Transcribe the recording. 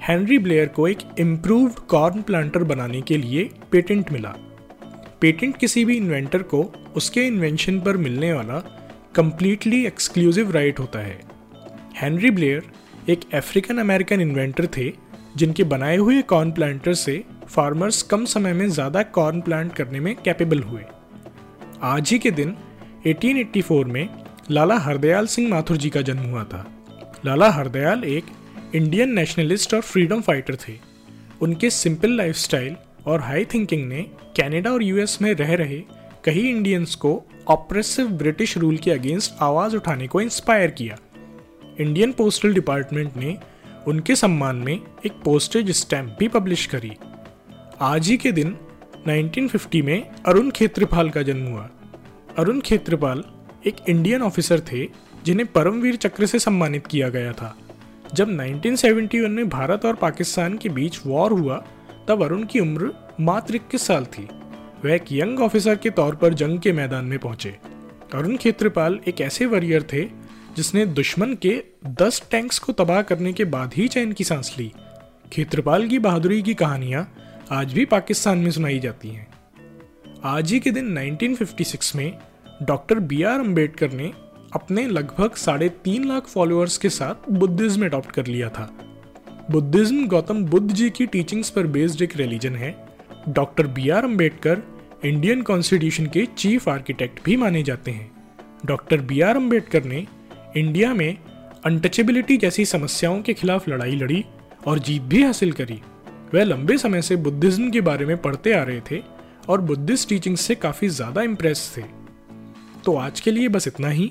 Henry Blair को एक improved corn planter बनाने के लिए पेटेंट मिला। पेटेंट किसी भी इन्वेंटर को उसके इन्वेंशन पर मिलने वाला कंप्लीटली एक्सक्लूसिव राइट होता है। हेनरी ब्लेयर एक अफ्रीकन अमेरिकन इन्वेंटर थे, जिनके बनाए हुए कॉर्न प्लांटर से फार्मर्स कम समय में ज़्यादा कॉर्न प्लांट करने में कैपेबल हुए। आज ही के दिन 1884 में लाला हरदयाल सिंह माथुर जी का जन्म हुआ था। लाला हरदयाल एक इंडियन नेशनलिस्ट और फ्रीडम फाइटर थे। उनके सिंपल लाइफस्टाइल और हाई थिंकिंग ने कनाडा और यूएस में रह रहे कई इंडियंस को ऑपरेसिव ब्रिटिश रूल के अगेंस्ट आवाज़ उठाने को इंस्पायर किया। इंडियन पोस्टल डिपार्टमेंट ने उनके सम्मान में एक पोस्टेज स्टैम्प भी पब्लिश करी। आज ही के दिन 1950 में अरुण खेत्रपाल का जन्म हुआ। अरुण खेत्रपाल एक इंडियन ऑफिसर थे, जिन्हें परमवीर चक्र से सम्मानित किया गया था। जब 1971 में भारत और पाकिस्तान के बीच वॉर हुआ, तब अरुण की उम्र मात्र इक्कीस साल थी। वह एक यंग ऑफिसर के तौर पर जंग के मैदान में पहुँचे। अरुण खेत्रपाल एक ऐसे वॉरियर थे, जिसने दुश्मन के 10 टैंक्स को तबाह करने के बाद ही चैन की सांस ली। खेत्रपाल की बहादुरी की कहानियाँ आज भी पाकिस्तान में सुनाई जाती हैं। आज ही के दिन 1956 में डॉक्टर बी आर अंबेडकर ने अपने लगभग साढ़े तीन लाख फॉलोअर्स के साथ बुद्धिज्म अडॉप्ट कर लिया था। बुद्धिज्म गौतम बुद्ध जी की टीचिंग्स पर बेस्ड एक रिलीजन है। Doctor B R Ambedkar Indian constitution के चीफ आर्किटेक्ट भी माने जाते हैं। डॉक्टर बी आर अंबेडकर ने इंडिया में अनटचेबिलिटी जैसी समस्याओं के खिलाफ लड़ाई लड़ी और जीत भी हासिल करी। वह लंबे समय से बुद्धिज्म के बारे में पढ़ते आ रहे थे और बुद्धिस्ट टीचिंग्स से काफ़ी ज़्यादा इम्प्रेस थे। तो आज के लिए बस इतना ही।